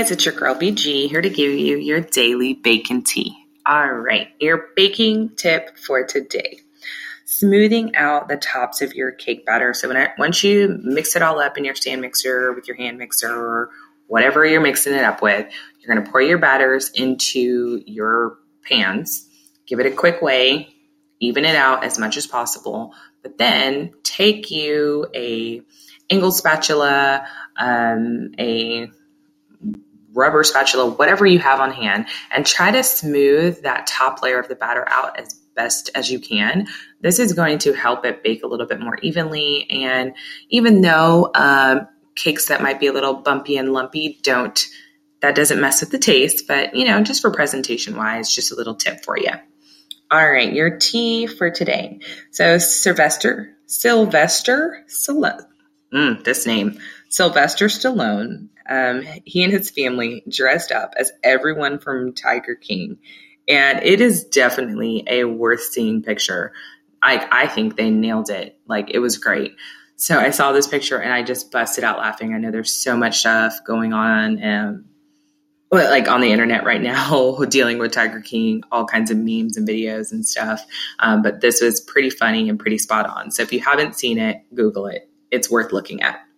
guys, it's your girl BG here to give you your daily bacon tea. All right, your baking tip for today smoothing out the tops of your cake batter. So when I, once you mix it all up in your stand mixer with your hand mixer or whatever you're mixing it up with, you're going to pour your batters into your pans. Give it a quick weigh, even it out as much as possible, but then take you a angled spatula, um, a rubber spatula, whatever you have on hand, and try to smooth that top layer of the batter out as best as you can. This is going to help it bake a little bit more evenly. And even though um, cakes that might be a little bumpy and lumpy don't, that doesn't mess with the taste, but you know, just for presentation wise, just a little tip for you. All right, your tea for today. So Sylvester, Sylvester Stallone, mm, this name, Sylvester Stallone. Um, he and his family dressed up as everyone from Tiger King, and it is definitely a worth seeing picture. I I think they nailed it. Like it was great. So I saw this picture and I just busted out laughing. I know there's so much stuff going on and like on the internet right now dealing with Tiger King, all kinds of memes and videos and stuff. Um, but this was pretty funny and pretty spot on. So if you haven't seen it, Google it. It's worth looking at.